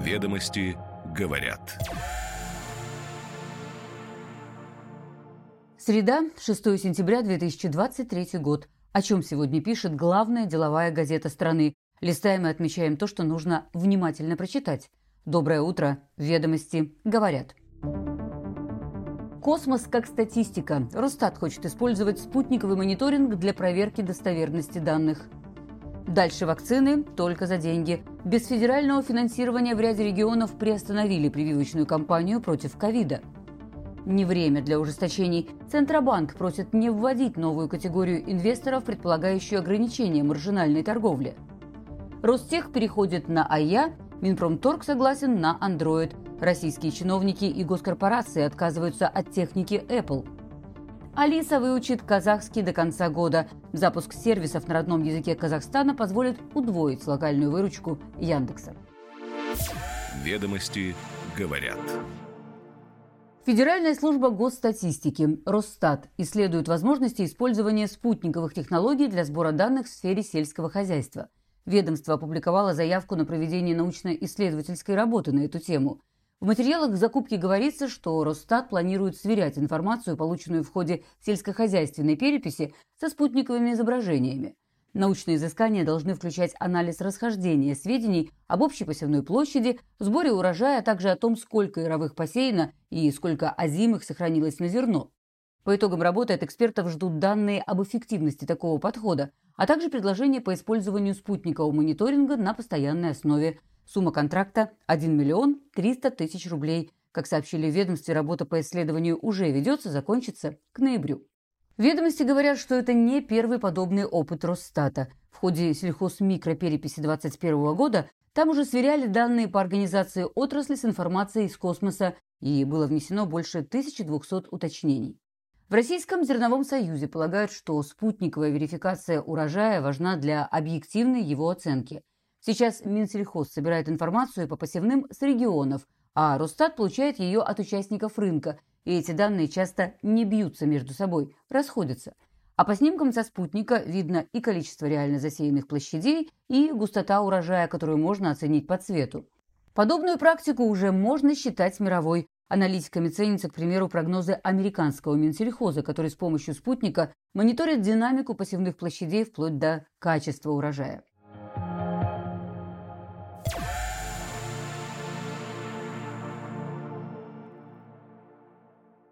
Ведомости говорят. Среда, 6 сентября 2023 год. О чем сегодня пишет главная деловая газета страны. Листаем и отмечаем то, что нужно внимательно прочитать. Доброе утро. Ведомости говорят. Космос как статистика. Росстат хочет использовать спутниковый мониторинг для проверки достоверности данных. Дальше вакцины только за деньги. Без федерального финансирования в ряде регионов приостановили прививочную кампанию против ковида. Не время для ужесточений. Центробанк просит не вводить новую категорию инвесторов, предполагающую ограничение маржинальной торговли. Ростех переходит на АЯ, Минпромторг согласен на Android. Российские чиновники и госкорпорации отказываются от техники Apple. Алиса выучит казахский до конца года. Запуск сервисов на родном языке Казахстана позволит удвоить локальную выручку Яндекса. Ведомости говорят. Федеральная служба госстатистики Росстат исследует возможности использования спутниковых технологий для сбора данных в сфере сельского хозяйства. Ведомство опубликовало заявку на проведение научно-исследовательской работы на эту тему. В материалах закупки говорится, что Росстат планирует сверять информацию, полученную в ходе сельскохозяйственной переписи, со спутниковыми изображениями. Научные изыскания должны включать анализ расхождения сведений об общей посевной площади, сборе урожая, а также о том, сколько яровых посеяно и сколько озимых сохранилось на зерно. По итогам работы от экспертов ждут данные об эффективности такого подхода, а также предложения по использованию спутникового мониторинга на постоянной основе. Сумма контракта – 1 миллион 300 тысяч рублей. Как сообщили в ведомстве, работа по исследованию уже ведется, закончится к ноябрю. Ведомости говорят, что это не первый подобный опыт Росстата. В ходе сельхозмикропереписи 2021 года там уже сверяли данные по организации отрасли с информацией из космоса, и было внесено больше 1200 уточнений. В Российском зерновом союзе полагают, что спутниковая верификация урожая важна для объективной его оценки. Сейчас Минсельхоз собирает информацию по посевным с регионов, а Росстат получает ее от участников рынка – и эти данные часто не бьются между собой, расходятся. А по снимкам со спутника видно и количество реально засеянных площадей, и густота урожая, которую можно оценить по цвету. Подобную практику уже можно считать мировой. Аналитиками ценятся, к примеру, прогнозы американского Минсельхоза, который с помощью спутника мониторит динамику посевных площадей вплоть до качества урожая.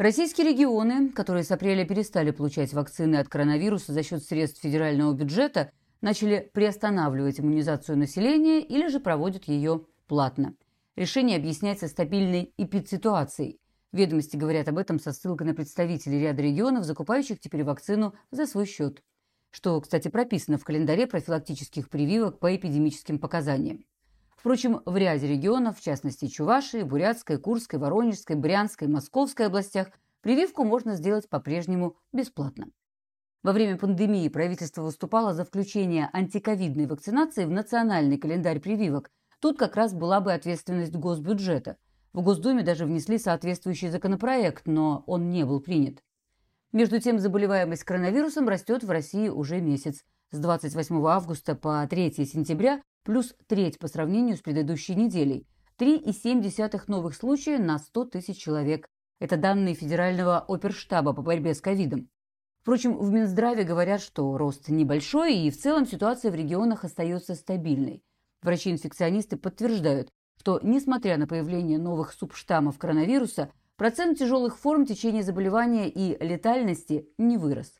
Российские регионы, которые с апреля перестали получать вакцины от коронавируса за счет средств федерального бюджета, начали приостанавливать иммунизацию населения или же проводят ее платно. Решение объясняется стабильной эпидситуацией. Ведомости говорят об этом со ссылкой на представителей ряда регионов, закупающих теперь вакцину за свой счет. Что, кстати, прописано в календаре профилактических прививок по эпидемическим показаниям. Впрочем, в ряде регионов, в частности Чувашии, Бурятской, Курской, Воронежской, Брянской, Московской областях, прививку можно сделать по-прежнему бесплатно. Во время пандемии правительство выступало за включение антиковидной вакцинации в национальный календарь прививок. Тут как раз была бы ответственность госбюджета. В Госдуме даже внесли соответствующий законопроект, но он не был принят. Между тем, заболеваемость коронавирусом растет в России уже месяц. С 28 августа по 3 сентября плюс треть по сравнению с предыдущей неделей. 3,7 новых случая на 100 тысяч человек. Это данные Федерального оперштаба по борьбе с ковидом. Впрочем, в Минздраве говорят, что рост небольшой и в целом ситуация в регионах остается стабильной. Врачи-инфекционисты подтверждают, что, несмотря на появление новых субштаммов коронавируса, процент тяжелых форм течения заболевания и летальности не вырос.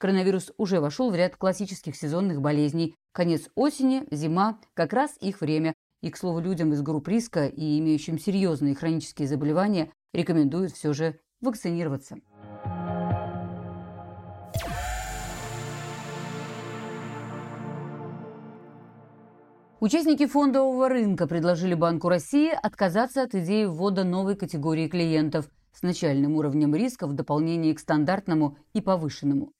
Коронавирус уже вошел в ряд классических сезонных болезней. Конец осени, зима – как раз их время. И, к слову, людям из групп риска и имеющим серьезные хронические заболевания рекомендуют все же вакцинироваться. Участники фондового рынка предложили Банку России отказаться от идеи ввода новой категории клиентов с начальным уровнем риска в дополнение к стандартному и повышенному.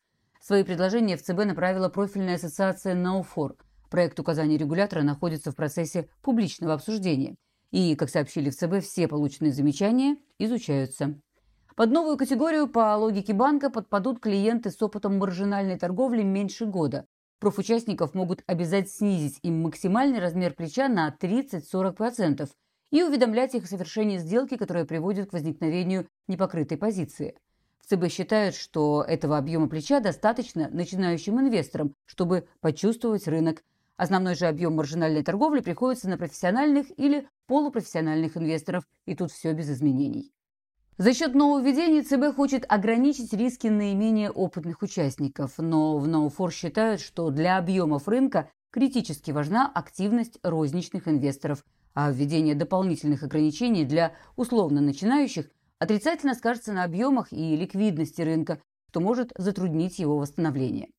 Свои предложения в ЦБ направила профильная ассоциация «Науфор». Проект указаний регулятора находится в процессе публичного обсуждения. И, как сообщили в ЦБ, все полученные замечания изучаются. Под новую категорию по логике банка подпадут клиенты с опытом маржинальной торговли меньше года. Профучастников могут обязать снизить им максимальный размер плеча на 30-40%. и уведомлять их о совершении сделки, которая приводит к возникновению непокрытой позиции. ЦБ считают, что этого объема плеча достаточно начинающим инвесторам, чтобы почувствовать рынок. Основной же объем маржинальной торговли приходится на профессиональных или полупрофессиональных инвесторов, и тут все без изменений. За счет нововведений ЦБ хочет ограничить риски наименее опытных участников, но в Ноуфор считают, что для объемов рынка критически важна активность розничных инвесторов, а введение дополнительных ограничений для условно начинающих отрицательно скажется на объемах и ликвидности рынка, что может затруднить его восстановление.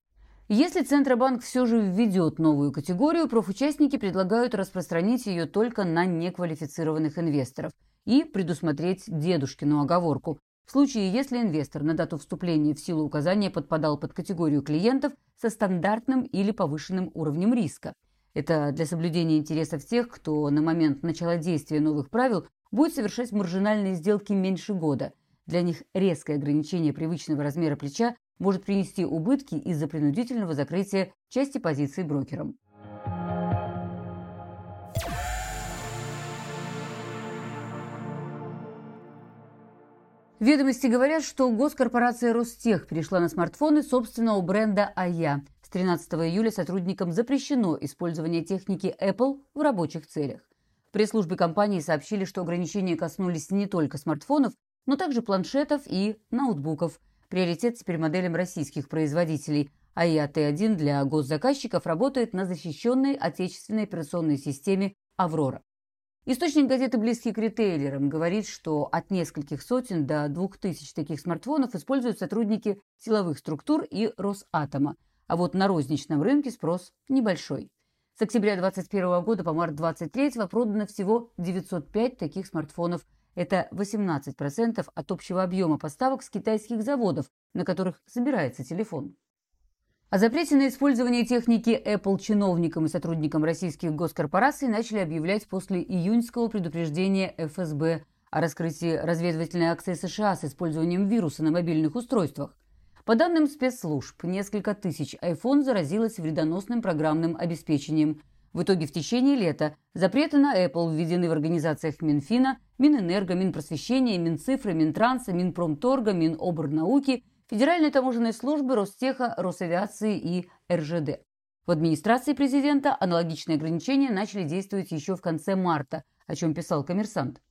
Если Центробанк все же введет новую категорию, профучастники предлагают распространить ее только на неквалифицированных инвесторов – и предусмотреть дедушкину оговорку. В случае, если инвестор на дату вступления в силу указания подпадал под категорию клиентов со стандартным или повышенным уровнем риска. Это для соблюдения интересов тех, кто на момент начала действия новых правил будет совершать маржинальные сделки меньше года. Для них резкое ограничение привычного размера плеча может принести убытки из-за принудительного закрытия части позиций брокером. Ведомости говорят, что госкорпорация Ростех перешла на смартфоны собственного бренда АЯ. С 13 июля сотрудникам запрещено использование техники Apple в рабочих целях. В пресс-службе компании сообщили, что ограничения коснулись не только смартфонов, но также планшетов и ноутбуков. Приоритет теперь моделям российских производителей. АИА Т1 для госзаказчиков работает на защищенной отечественной операционной системе «Аврора». Источник газеты «Близкий к ритейлерам» говорит, что от нескольких сотен до двух тысяч таких смартфонов используют сотрудники силовых структур и Росатома, а вот на розничном рынке спрос небольшой. С октября 2021 года по март 2023 продано всего 905 таких смартфонов. Это 18% от общего объема поставок с китайских заводов, на которых собирается телефон. О запрете на использование техники Apple чиновникам и сотрудникам российских госкорпораций начали объявлять после июньского предупреждения ФСБ о раскрытии разведывательной акции США с использованием вируса на мобильных устройствах. По данным спецслужб, несколько тысяч iPhone заразилось вредоносным программным обеспечением. В итоге в течение лета запреты на Apple введены в организациях Минфина, Минэнерго, Минпросвещения, Минцифры, Минтранса, Минпромторга, Миноборнауки Федеральной таможенной службы, Ростеха, Росавиации и РЖД. В администрации президента аналогичные ограничения начали действовать еще в конце марта, о чем писал коммерсант.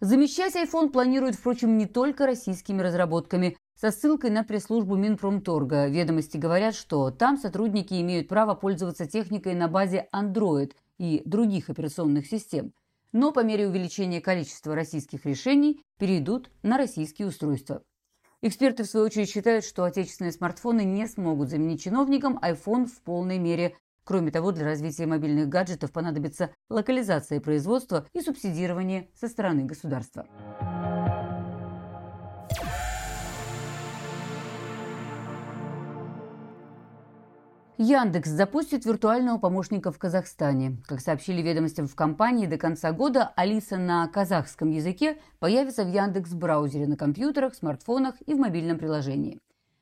Замещать iPhone планируют, впрочем, не только российскими разработками. Со ссылкой на пресс-службу Минпромторга ведомости говорят, что там сотрудники имеют право пользоваться техникой на базе Android и других операционных систем. Но по мере увеличения количества российских решений перейдут на российские устройства. Эксперты, в свою очередь, считают, что отечественные смартфоны не смогут заменить чиновникам iPhone в полной мере. Кроме того, для развития мобильных гаджетов понадобится локализация производства и субсидирование со стороны государства. Яндекс запустит виртуального помощника в Казахстане. Как сообщили ведомостям в компании, до конца года Алиса на казахском языке появится в Яндекс браузере на компьютерах, смартфонах и в мобильном приложении.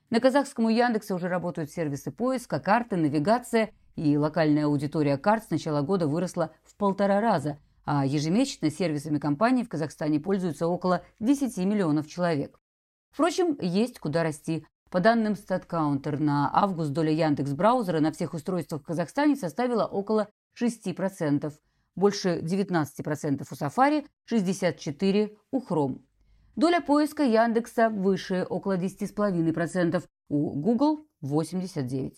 На казахском у Яндекса уже работают сервисы поиска, карты, навигация, и локальная аудитория карт с начала года выросла в полтора раза, а ежемесячно сервисами компании в Казахстане пользуются около 10 миллионов человек. Впрочем, есть куда расти. По данным StatCounter, на август доля Яндекс браузера на всех устройствах в Казахстане составила около 6%, больше 19% у Safari, 64% у Chrome. Доля поиска Яндекса выше, около 10,5%, у Google – 89%.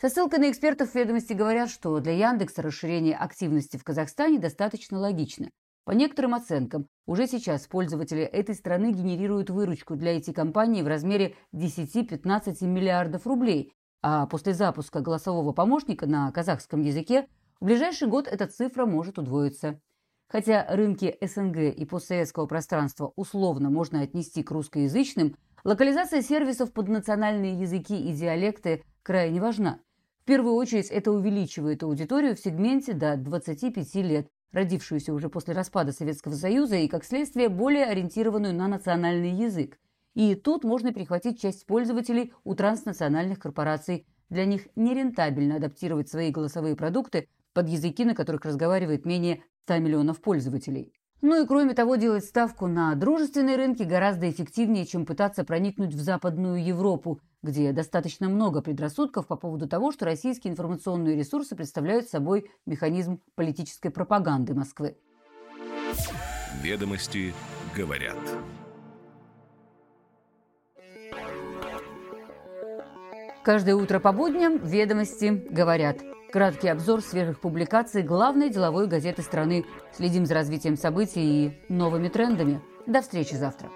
Со ссылкой на экспертов ведомости говорят, что для Яндекса расширение активности в Казахстане достаточно логично. По некоторым оценкам, уже сейчас пользователи этой страны генерируют выручку для IT-компаний в размере 10-15 миллиардов рублей, а после запуска голосового помощника на казахском языке в ближайший год эта цифра может удвоиться. Хотя рынки СНГ и постсоветского пространства условно можно отнести к русскоязычным, локализация сервисов под национальные языки и диалекты крайне важна. В первую очередь это увеличивает аудиторию в сегменте до 25 лет, родившуюся уже после распада Советского Союза и, как следствие, более ориентированную на национальный язык. И тут можно перехватить часть пользователей у транснациональных корпораций. Для них нерентабельно адаптировать свои голосовые продукты под языки, на которых разговаривает менее 100 миллионов пользователей. Ну и кроме того, делать ставку на дружественные рынки гораздо эффективнее, чем пытаться проникнуть в Западную Европу, где достаточно много предрассудков по поводу того, что российские информационные ресурсы представляют собой механизм политической пропаганды Москвы. Ведомости говорят. Каждое утро по будням «Ведомости говорят». Краткий обзор свежих публикаций главной деловой газеты страны. Следим за развитием событий и новыми трендами. До встречи завтра.